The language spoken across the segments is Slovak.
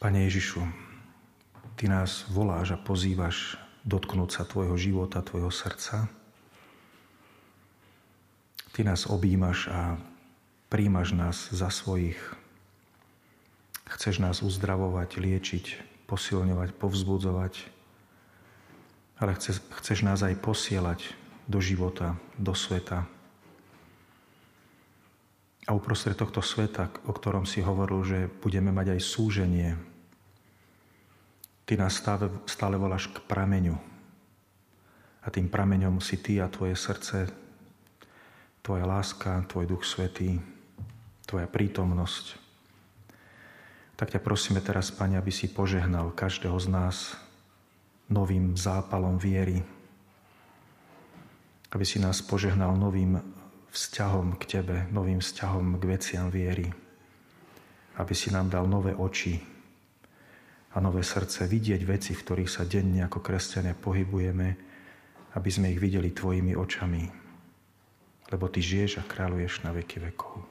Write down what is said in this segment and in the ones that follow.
Pane Ježišu, Ty nás voláš a pozývaš dotknúť sa Tvojho života, Tvojho srdca. Ty nás objímaš a príjmaš nás za svojich. Chceš nás uzdravovať, liečiť, posilňovať, povzbudzovať, ale chceš, chceš nás aj posielať do života, do sveta. A uprostred tohto sveta, o ktorom si hovoril, že budeme mať aj súženie, Ty nás stále, stále voláš k prameňu. A tým prameňom si Ty a Tvoje srdce, Tvoja láska, Tvoj Duch Svetý, Tvoja prítomnosť. Tak ťa prosíme teraz, Pane, aby si požehnal každého z nás novým zápalom viery. Aby si nás požehnal novým vzťahom k Tebe, novým vzťahom k veciam viery. Aby si nám dal nové oči, a nové srdce, vidieť veci, v ktorých sa denne ako kresťania pohybujeme, aby sme ich videli Tvojimi očami. Lebo Ty žiješ a kráľuješ na veky vekov.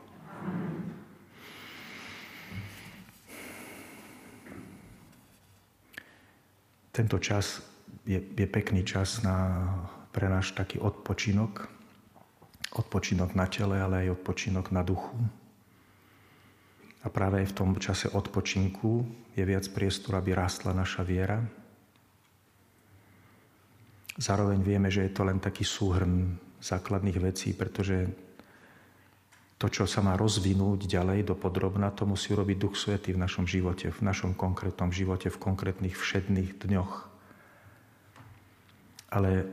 Tento čas je, je pekný čas na, pre náš taký odpočinok. Odpočinok na tele, ale aj odpočinok na duchu. A práve aj v tom čase odpočinku je viac priestor, aby rástla naša viera. Zároveň vieme, že je to len taký súhrn základných vecí, pretože to, čo sa má rozvinúť ďalej do podrobna, to musí robiť Duch Svetý v našom živote, v našom konkrétnom živote, v konkrétnych všedných dňoch. Ale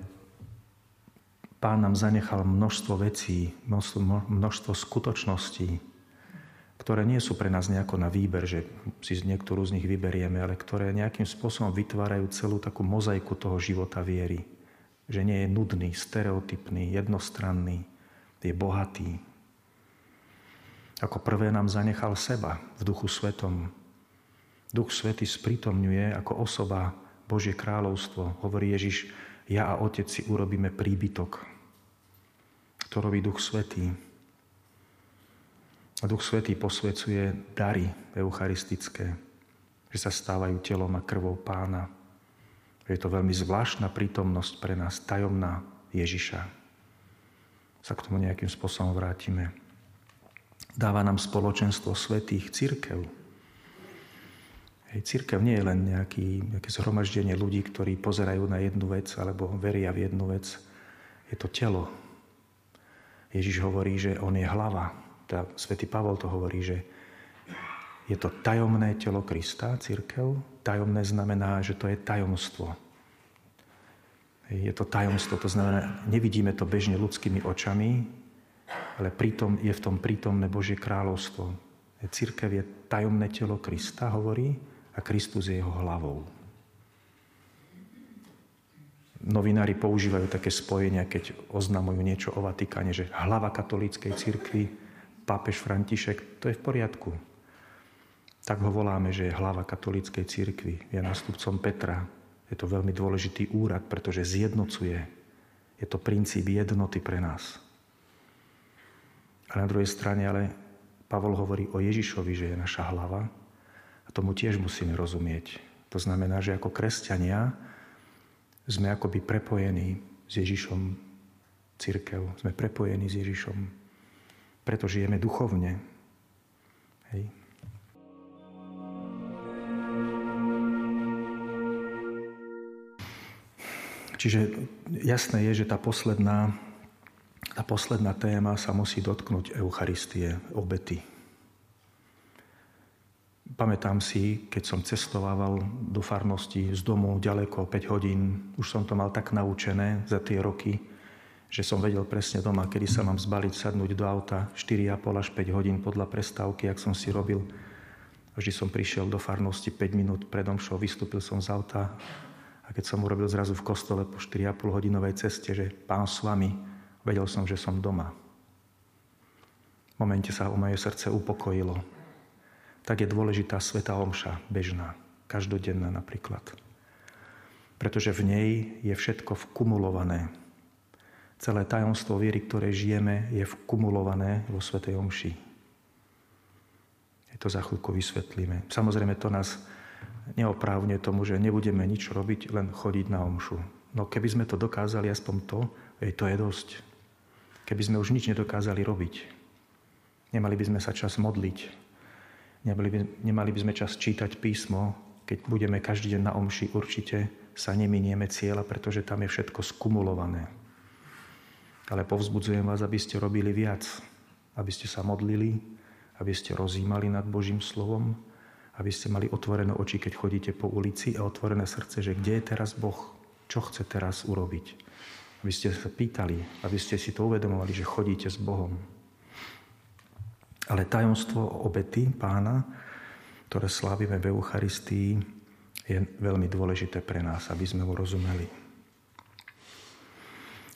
Pán nám zanechal množstvo vecí, množstvo, množstvo skutočností, ktoré nie sú pre nás nejako na výber, že si niektorú z nich vyberieme, ale ktoré nejakým spôsobom vytvárajú celú takú mozaiku toho života viery. Že nie je nudný, stereotypný, jednostranný, je bohatý. Ako prvé nám zanechal seba v duchu svetom. Duch Svety sprítomňuje ako osoba Božie kráľovstvo. Hovorí Ježiš, ja a Otec si urobíme príbytok. To Duch Svetý. A Duch Svetý posvecuje dary eucharistické, že sa stávajú telom a krvou pána. Je to veľmi zvláštna prítomnosť pre nás, tajomná Ježiša. Sa k tomu nejakým spôsobom vrátime. Dáva nám spoločenstvo svetých církev. Hej, církev nie je len nejaký, nejaké zhromaždenie ľudí, ktorí pozerajú na jednu vec alebo veria v jednu vec. Je to telo. Ježiš hovorí, že on je hlava, teda svätý Pavol to hovorí, že je to tajomné telo Krista, církev. Tajomné znamená, že to je tajomstvo. Je to tajomstvo, to znamená, nevidíme to bežne ľudskými očami, ale pritom je v tom prítomné Božie kráľovstvo. Církev je tajomné telo Krista, hovorí, a Kristus je jeho hlavou. Novinári používajú také spojenia, keď oznamujú niečo o Vatikáne, že hlava katolíckej cirkvi pápež František, to je v poriadku. Tak ho voláme, že je hlava katolíckej církvy, je nástupcom Petra. Je to veľmi dôležitý úrad, pretože zjednocuje. Je to princíp jednoty pre nás. A na druhej strane ale Pavol hovorí o Ježišovi, že je naša hlava a tomu tiež musíme rozumieť. To znamená, že ako kresťania sme akoby prepojení s Ježišom církev. Sme prepojení s Ježišom preto žijeme duchovne. Hej. Čiže jasné je, že tá posledná, tá posledná téma sa musí dotknúť Eucharistie, obety. Pamätám si, keď som cestovával do farnosti z domu ďaleko 5 hodín, už som to mal tak naučené za tie roky, že som vedel presne doma, kedy sa mám zbaliť, sadnúť do auta 4,5 až 5 hodín podľa prestávky, ak som si robil. Vždy som prišiel do farnosti 5 minút pred omšou, vystúpil som z auta a keď som urobil zrazu v kostole po 4,5 hodinovej ceste, že pán s vami, vedel som, že som doma. V momente sa o moje srdce upokojilo. Tak je dôležitá sveta omša, bežná, každodenná napríklad. Pretože v nej je všetko vkumulované, Celé tajomstvo viery, ktoré žijeme, je vkumulované vo Svetej Omši. Je to za chvíľku vysvetlíme. Samozrejme, to nás neoprávne tomu, že nebudeme nič robiť, len chodiť na omšu. No keby sme to dokázali aspoň to, je to je dosť. Keby sme už nič nedokázali robiť, nemali by sme sa čas modliť, nemali by, nemali by sme čas čítať písmo, keď budeme každý deň na omši, určite sa neminieme cieľa, pretože tam je všetko skumulované. Ale povzbudzujem vás, aby ste robili viac, aby ste sa modlili, aby ste rozímali nad Božím slovom, aby ste mali otvorené oči, keď chodíte po ulici a otvorené srdce, že kde je teraz Boh, čo chce teraz urobiť. Aby ste sa pýtali, aby ste si to uvedomovali, že chodíte s Bohom. Ale tajomstvo obety pána, ktoré slávime v Eucharistii, je veľmi dôležité pre nás, aby sme ho rozumeli.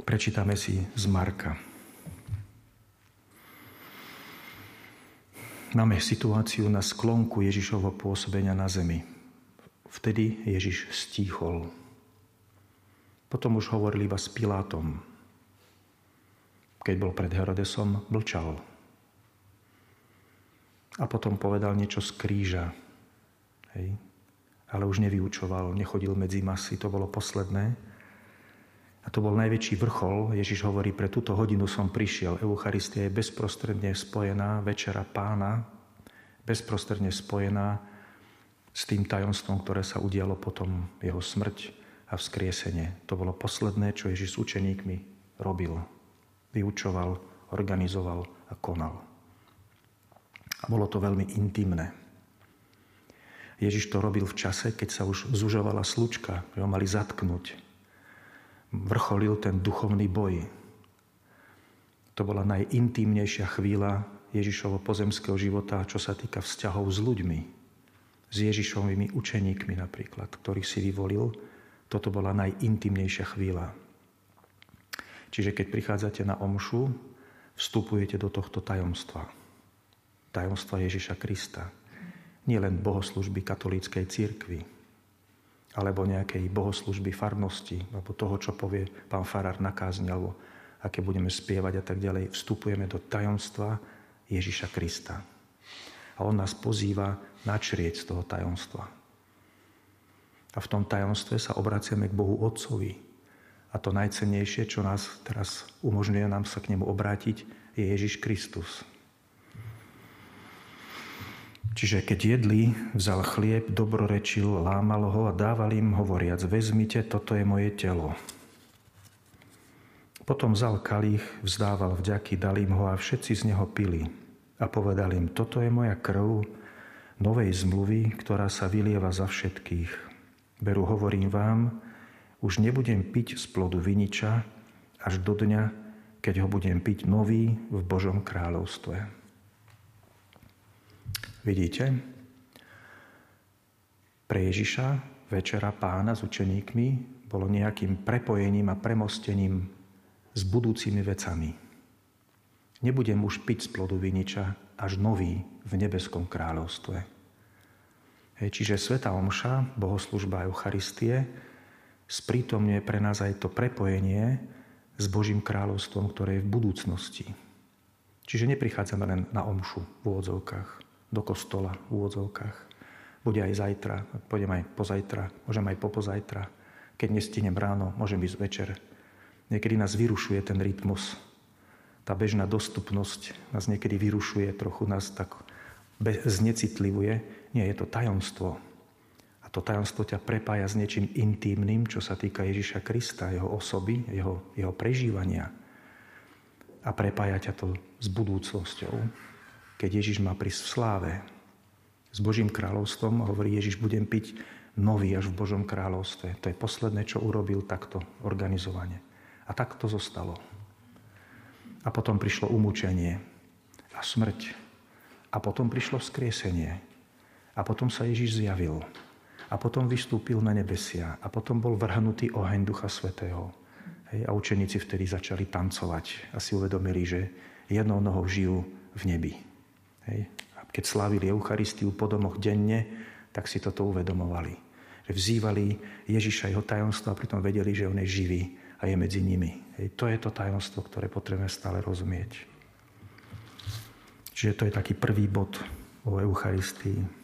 Prečítame si z Marka. Máme situáciu na sklonku Ježišovho pôsobenia na zemi. Vtedy Ježiš stíchol. Potom už hovoril iba s Pilátom. Keď bol pred Herodesom, mlčal. A potom povedal niečo z kríža. Hej. Ale už nevyučoval, nechodil medzi masy, to bolo posledné. A to bol najväčší vrchol. Ježiš hovorí, pre túto hodinu som prišiel. Eucharistia je bezprostredne spojená, večera pána, bezprostredne spojená s tým tajomstvom, ktoré sa udialo potom jeho smrť a vzkriesenie. To bolo posledné, čo Ježiš s učeníkmi robil. Vyučoval, organizoval a konal. A bolo to veľmi intimné. Ježiš to robil v čase, keď sa už zužovala slučka, že ho mali zatknúť, vrcholil ten duchovný boj. To bola najintímnejšia chvíľa Ježišovho pozemského života, čo sa týka vzťahov s ľuďmi, s Ježišovými učeníkmi napríklad, ktorých si vyvolil. Toto bola najintimnejšia chvíľa. Čiže keď prichádzate na omšu, vstupujete do tohto tajomstva. Tajomstva Ježiša Krista. Nie len bohoslužby katolíckej církvy, alebo nejakej bohoslužby farnosti, alebo toho, čo povie pán farár na kázni, alebo aké budeme spievať a tak ďalej, vstupujeme do tajomstva Ježiša Krista. A on nás pozýva načrieť z toho tajomstva. A v tom tajomstve sa obraciame k Bohu Otcovi. A to najcennejšie, čo nás teraz umožňuje nám sa k nemu obrátiť, je Ježiš Kristus. Čiže keď jedli, vzal chlieb, dobrorečil, lámal ho a dával im hovoriac, vezmite, toto je moje telo. Potom vzal kalich, vzdával vďaky, dal im ho a všetci z neho pili. A povedal im, toto je moja krv novej zmluvy, ktorá sa vylieva za všetkých. Beru, hovorím vám, už nebudem piť z plodu viniča až do dňa, keď ho budem piť nový v Božom kráľovstve. Vidíte? Pre Ježiša večera pána s učeníkmi bolo nejakým prepojením a premostením s budúcimi vecami. Nebudem už piť z plodu viniča, až nový v nebeskom kráľovstve. Čiže Sveta Omša, bohoslužba Eucharistie, sprítomňuje pre nás aj to prepojenie s Božím kráľovstvom, ktoré je v budúcnosti. Čiže neprichádzame len na omšu v úvodzovkách do kostola v úvodzovkách. Bude aj zajtra, pôjdem aj pozajtra, môžem aj popozajtra. Keď nestihnem ráno, môžem ísť večer. Niekedy nás vyrušuje ten rytmus. Tá bežná dostupnosť nás niekedy vyrušuje, trochu nás tak znecitlivuje. Nie, je to tajomstvo. A to tajomstvo ťa prepája s niečím intímnym, čo sa týka Ježiša Krista, jeho osoby, jeho, jeho prežívania. A prepája ťa to s budúcnosťou keď Ježiš má prísť v sláve s Božím kráľovstvom, hovorí Ježiš, budem piť nový až v Božom kráľovstve. To je posledné, čo urobil takto organizovane. A tak to zostalo. A potom prišlo umúčenie a smrť. A potom prišlo vzkriesenie. A potom sa Ježiš zjavil. A potom vystúpil na nebesia. A potom bol vrhnutý oheň Ducha Svetého. Hej, a učeníci vtedy začali tancovať a si uvedomili, že jednou nohou žijú v nebi. Hej. A keď slávili Eucharistiu po domoch denne, tak si toto uvedomovali. Že vzývali Ježiša jeho tajomstva a pritom vedeli, že on je živý a je medzi nimi. Hej. To je to tajomstvo, ktoré potrebujeme stále rozumieť. Čiže to je taký prvý bod o Eucharistii.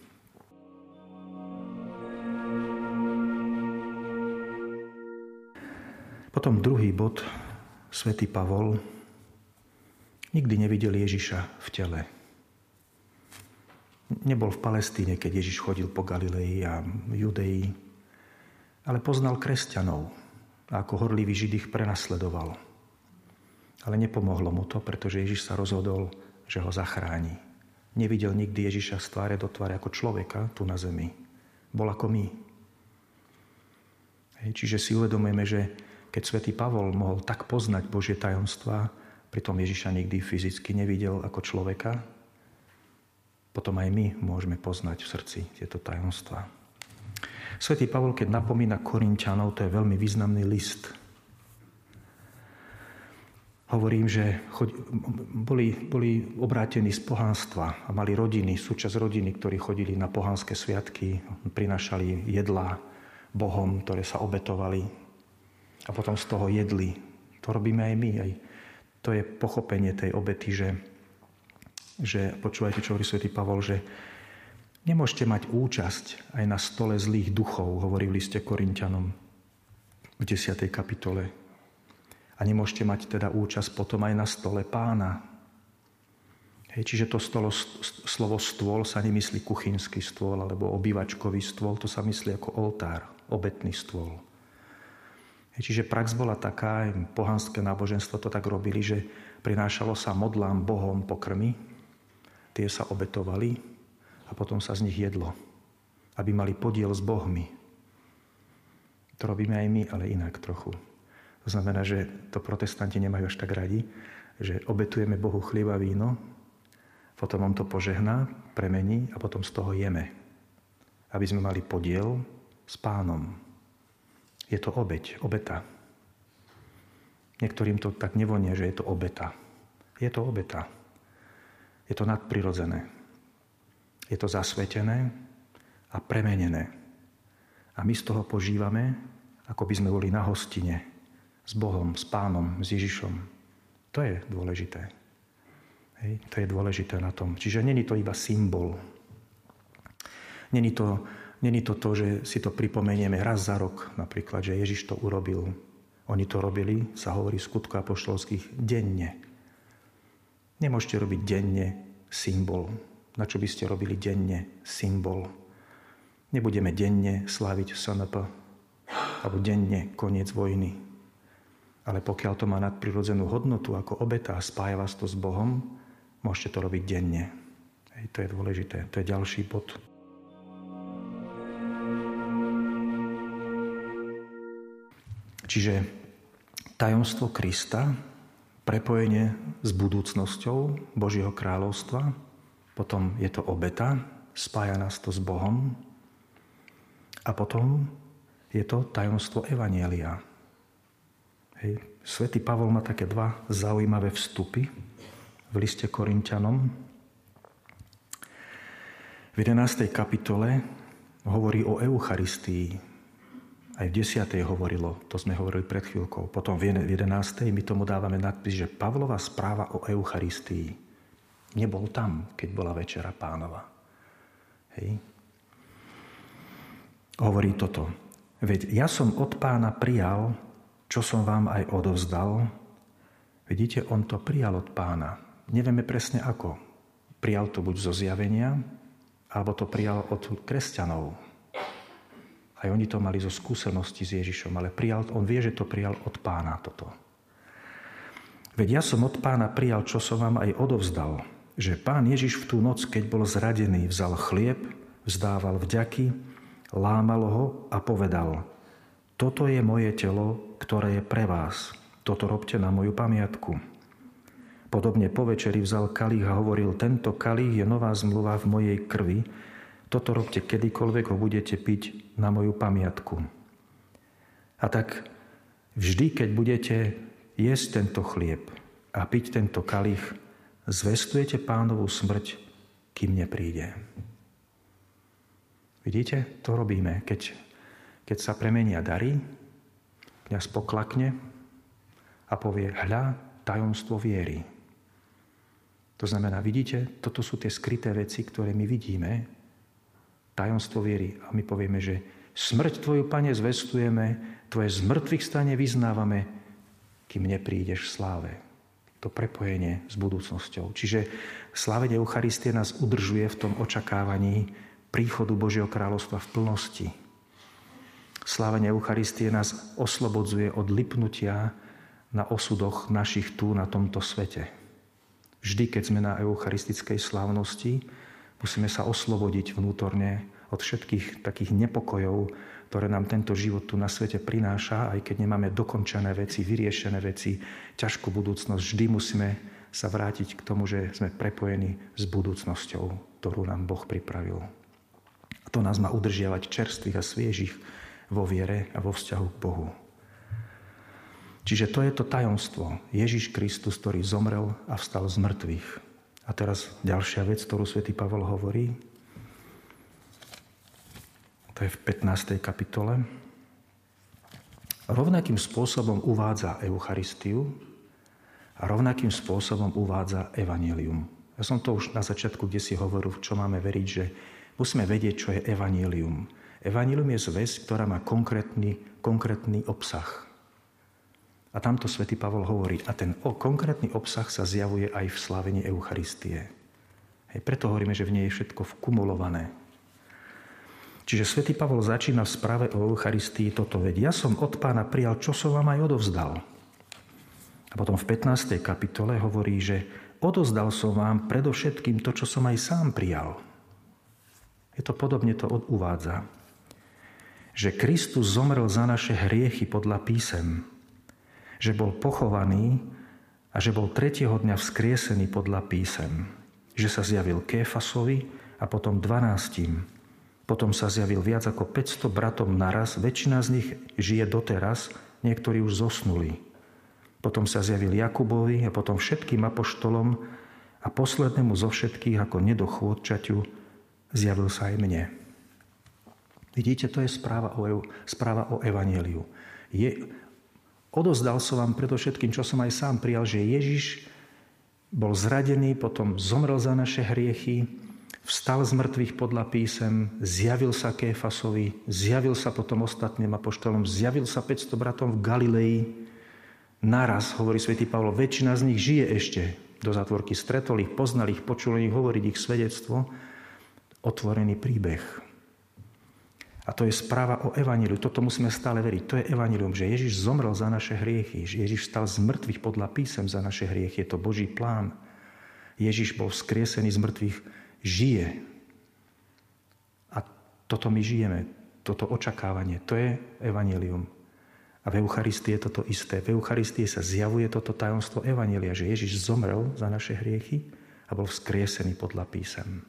Potom druhý bod, svätý Pavol nikdy nevidel Ježiša v tele. Nebol v Palestíne, keď Ježiš chodil po Galilei a Judei, ale poznal kresťanov a ako horlivý Žid ich prenasledoval. Ale nepomohlo mu to, pretože Ježiš sa rozhodol, že ho zachráni. Nevidel nikdy Ježiša z tváre do tváre ako človeka tu na zemi. Bol ako my. Hej, čiže si uvedomujeme, že keď svätý Pavol mohol tak poznať Božie tajomstvá, pritom Ježiša nikdy fyzicky nevidel ako človeka, potom aj my môžeme poznať v srdci tieto tajomstvá. Svetý Pavol, keď napomína Korintianov, to je veľmi významný list. Hovorím, že boli, boli obrátení z pohánstva a mali rodiny, súčasť rodiny, ktorí chodili na pohánske sviatky, prinašali jedlá Bohom, ktoré sa obetovali a potom z toho jedli. To robíme aj my. Aj to je pochopenie tej obety, že že počúvajte, čo hovorí svätý Pavol, že nemôžete mať účasť aj na stole zlých duchov, hovorí v liste Korintianom v 10. kapitole. A nemôžete mať teda účasť potom aj na stole pána. Hej, čiže to stolo, slovo stôl sa nemyslí kuchynský stôl alebo obývačkový stôl, to sa myslí ako oltár, obetný stôl. Hej, čiže prax bola taká, pohanské náboženstvo to tak robili, že prinášalo sa modlám Bohom pokrmy, tie sa obetovali a potom sa z nich jedlo, aby mali podiel s Bohmi. To robíme aj my, ale inak trochu. To znamená, že to protestanti nemajú až tak radi, že obetujeme Bohu chlieba víno, potom on to požehná, premení a potom z toho jeme. Aby sme mali podiel s pánom. Je to obeď, obeta. Niektorým to tak nevonie, že je to obeta. Je to obeta. Je to nadprirodzené. Je to zasvetené a premenené. A my z toho požívame, ako by sme boli na hostine s Bohom, s Pánom, s Ježišom. To je dôležité. Hej, to je dôležité na tom. Čiže není to iba symbol. Není to, není to to, že si to pripomenieme raz za rok, napríklad, že Ježiš to urobil. Oni to robili, sa hovorí v skutku apoštolských, denne. Nemôžete robiť denne symbol. Na čo by ste robili denne symbol? Nebudeme denne sláviť SNP alebo denne koniec vojny. Ale pokiaľ to má nadprirodzenú hodnotu ako obeta a spája vás to s Bohom, môžete to robiť denne. Hej, to je dôležité. To je ďalší bod. Čiže tajomstvo Krista prepojenie s budúcnosťou Božieho kráľovstva, potom je to obeta, spája nás to s Bohom a potom je to tajomstvo Evanielia. Hej. Svetý Pavol má také dva zaujímavé vstupy v liste Korintianom. V 11. kapitole hovorí o Eucharistii, aj v 10. hovorilo, to sme hovorili pred chvíľkou. Potom v 11. my tomu dávame nadpis, že Pavlova správa o Eucharistii nebol tam, keď bola Večera pánova. Hej. Hovorí toto. Veď ja som od pána prijal, čo som vám aj odovzdal. Vidíte, on to prijal od pána. Nevieme presne ako. Prijal to buď zo zjavenia, alebo to prijal od kresťanov, aj oni to mali zo skúsenosti s Ježišom, ale prijal, on vie, že to prijal od pána toto. Veď ja som od pána prijal, čo som vám aj odovzdal, že pán Ježiš v tú noc, keď bol zradený, vzal chlieb, vzdával vďaky, lámal ho a povedal, toto je moje telo, ktoré je pre vás. Toto robte na moju pamiatku. Podobne po večeri vzal kalich a hovoril, tento kalich je nová zmluva v mojej krvi, toto robte kedykoľvek ho budete piť na moju pamiatku. A tak vždy, keď budete jesť tento chlieb a piť tento kalich, zvestujete pánovú smrť, kým nepríde. Vidíte, to robíme, keď, keď sa premenia dary, kniaz poklakne a povie, hľa, tajomstvo viery. To znamená, vidíte, toto sú tie skryté veci, ktoré my vidíme, tajomstvo viery. A my povieme, že Smrť Tvoju, Pane, zvestujeme, Tvoje zmrtvých stane vyznávame, kým neprídeš v sláve. To prepojenie s budúcnosťou. Čiže slávenie Eucharistie nás udržuje v tom očakávaní príchodu Božieho kráľovstva v plnosti. Slávenie Eucharistie nás oslobodzuje od lipnutia na osudoch našich tu na tomto svete. Vždy, keď sme na eucharistickej slávnosti, musíme sa oslobodiť vnútorne od všetkých takých nepokojov, ktoré nám tento život tu na svete prináša, aj keď nemáme dokončené veci, vyriešené veci, ťažkú budúcnosť, vždy musíme sa vrátiť k tomu, že sme prepojení s budúcnosťou, ktorú nám Boh pripravil. A to nás má udržiavať čerstvých a sviežich vo viere a vo vzťahu k Bohu. Čiže to je to tajomstvo. Ježiš Kristus, ktorý zomrel a vstal z mŕtvych. A teraz ďalšia vec, ktorú svätý Pavol hovorí, to je v 15. kapitole. Rovnakým spôsobom uvádza Eucharistiu a rovnakým spôsobom uvádza Evangelium. Ja som to už na začiatku, kde si hovoril, čo máme veriť, že musíme vedieť, čo je Evangelium. Evangelium je zväzť, ktorá má konkrétny, konkrétny obsah. A tamto svätý Pavol hovorí, a ten konkrétny obsah sa zjavuje aj v slávení Eucharistie. Hej, preto hovoríme, že v nej je všetko vkumulované. Čiže svätý Pavol začína v správe o Eucharistii toto veď. Ja som od pána prijal, čo som vám aj odovzdal. A potom v 15. kapitole hovorí, že odozdal som vám predovšetkým to, čo som aj sám prijal. Je to podobne to uvádza. Že Kristus zomrel za naše hriechy podľa písem. Že bol pochovaný a že bol tretieho dňa vzkriesený podľa písem. Že sa zjavil Kéfasovi a potom dvanáctim potom sa zjavil viac ako 500 bratom naraz, väčšina z nich žije doteraz, niektorí už zosnuli. Potom sa zjavil Jakubovi a potom všetkým apoštolom a poslednému zo všetkých ako nedochôdčaťu zjavil sa aj mne. Vidíte, to je správa o, správa o Evangeliu. Je, odozdal som vám predovšetkým, čo som aj sám prijal, že Ježiš bol zradený, potom zomrel za naše hriechy, Vstal z mŕtvych podľa písem, zjavil sa Kéfasovi, zjavil sa potom ostatným apoštolom, zjavil sa 500 bratom v Galilei. Naraz, hovorí svätý Pavlo, väčšina z nich žije ešte. Do zatvorky stretol ich, poznal ich, počul ich hovoriť ich svedectvo. Otvorený príbeh. A to je správa o Evaníliu. Toto musíme stále veriť. To je Evanílium, že Ježiš zomrel za naše hriechy. Že Ježiš stal z mŕtvych podľa písem za naše hriechy. Je to Boží plán. Ježiš bol vzkriesený z mŕtvych žije. A toto my žijeme, toto očakávanie, to je evanelium. A v Eucharistii je toto isté. V Eucharistii sa zjavuje toto tajomstvo Evanelia, že Ježiš zomrel za naše hriechy a bol vzkriesený podľa písem.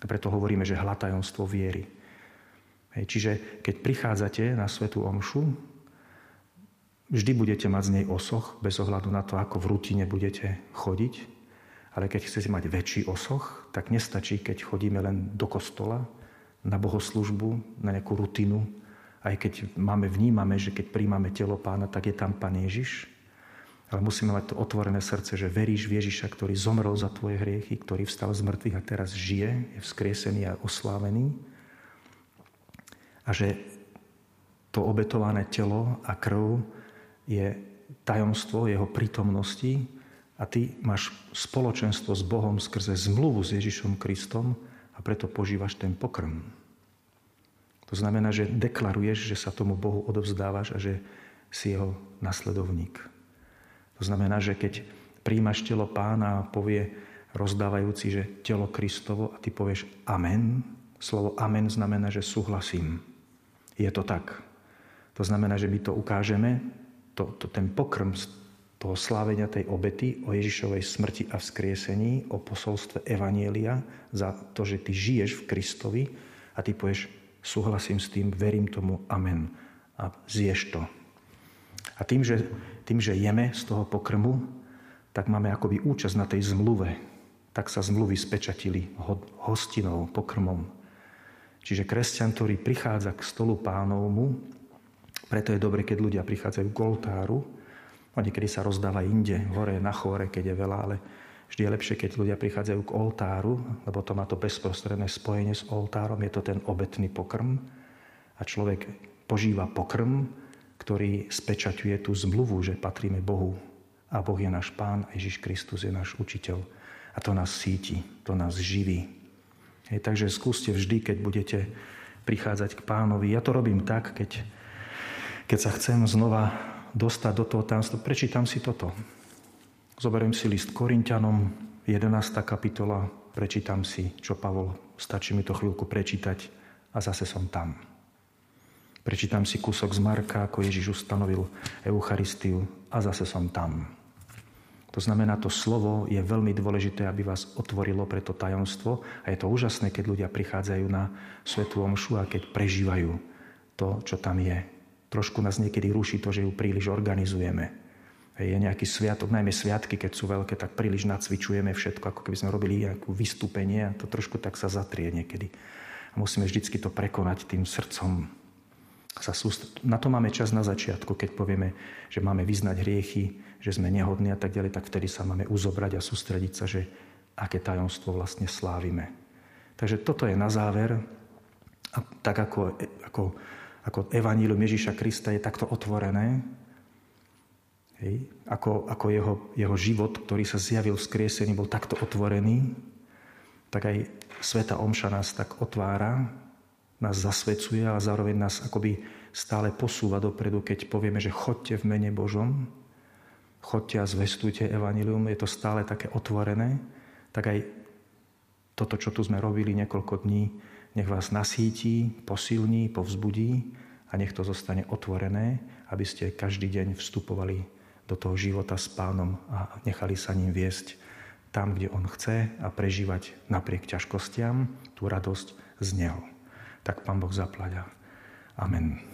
A preto hovoríme, že hľa tajomstvo viery. Hej, čiže keď prichádzate na Svetú Omšu, vždy budete mať z nej osoch, bez ohľadu na to, ako v rutine budete chodiť. Ale keď chcete mať väčší osoch, tak nestačí, keď chodíme len do kostola, na bohoslužbu, na nejakú rutinu. Aj keď máme, vnímame, že keď príjmame telo pána, tak je tam pán Ježiš. Ale musíme mať to otvorené srdce, že veríš v Ježiša, ktorý zomrel za tvoje hriechy, ktorý vstal z mŕtvych a teraz žije, je vzkriesený a oslávený. A že to obetované telo a krv je tajomstvo jeho prítomnosti, a ty máš spoločenstvo s Bohom skrze zmluvu s Ježišom Kristom a preto požívaš ten pokrm. To znamená, že deklaruješ, že sa tomu Bohu odovzdávaš a že si jeho nasledovník. To znamená, že keď príjmaš telo pána a povie rozdávajúci, že telo Kristovo a ty povieš amen, slovo amen znamená, že súhlasím. Je to tak. To znamená, že my to ukážeme, to, to, ten pokrm toho slávenia tej obety o Ježišovej smrti a vzkriesení, o posolstve Evanielia, za to, že ty žiješ v Kristovi a ty povieš, súhlasím s tým, verím tomu, amen. A zješ to. A tým že, tým, že jeme z toho pokrmu, tak máme akoby účasť na tej zmluve. Tak sa zmluvy spečatili hostinou, pokrmom. Čiže kresťan, ktorý prichádza k stolu pánovmu, preto je dobre, keď ľudia prichádzajú k oltáru, a niekedy sa rozdáva inde, hore na chore, keď je veľa, ale vždy je lepšie, keď ľudia prichádzajú k oltáru, lebo to má to bezprostredné spojenie s oltárom, je to ten obetný pokrm. A človek požíva pokrm, ktorý spečaťuje tú zmluvu, že patríme Bohu. A Boh je náš Pán, a Ježiš Kristus je náš učiteľ. A to nás síti, to nás živí. Hej, takže skúste vždy, keď budete prichádzať k pánovi. Ja to robím tak, keď, keď sa chcem znova dostať do toho tajomstva. Prečítam si toto. Zoberiem si list Korintianom, 11. kapitola, prečítam si, čo Pavol, stačí mi to chvíľku prečítať a zase som tam. Prečítam si kúsok z Marka, ako Ježiš ustanovil Eucharistiu a zase som tam. To znamená, to slovo je veľmi dôležité, aby vás otvorilo pre to tajomstvo a je to úžasné, keď ľudia prichádzajú na Svetú Omšu a keď prežívajú to, čo tam je. Trošku nás niekedy ruší to, že ju príliš organizujeme. Je nejaký sviatok, najmä sviatky, keď sú veľké, tak príliš nacvičujeme všetko, ako keby sme robili nejakú vystúpenie a to trošku tak sa zatrie niekedy. A musíme vždycky to prekonať tým srdcom. Sa Na to máme čas na začiatku, keď povieme, že máme vyznať hriechy, že sme nehodní a tak ďalej, tak vtedy sa máme uzobrať a sústrediť sa, že aké tajomstvo vlastne slávime. Takže toto je na záver. A tak ako, ako, ako evanílium Ježíša Krista je takto otvorené, hej, ako, ako jeho, jeho život, ktorý sa zjavil v skriesení, bol takto otvorený, tak aj Sveta Omša nás tak otvára, nás zasvedcuje, ale zároveň nás akoby stále posúva dopredu, keď povieme, že chodte v mene Božom, chodte a zvestujte evanilium, je to stále také otvorené, tak aj toto, čo tu sme robili niekoľko dní, nech vás nasíti, posilní, povzbudí a nech to zostane otvorené, aby ste každý deň vstupovali do toho života s pánom a nechali sa ním viesť tam, kde on chce a prežívať napriek ťažkostiam tú radosť z neho. Tak pán Boh zaplaďa. Amen.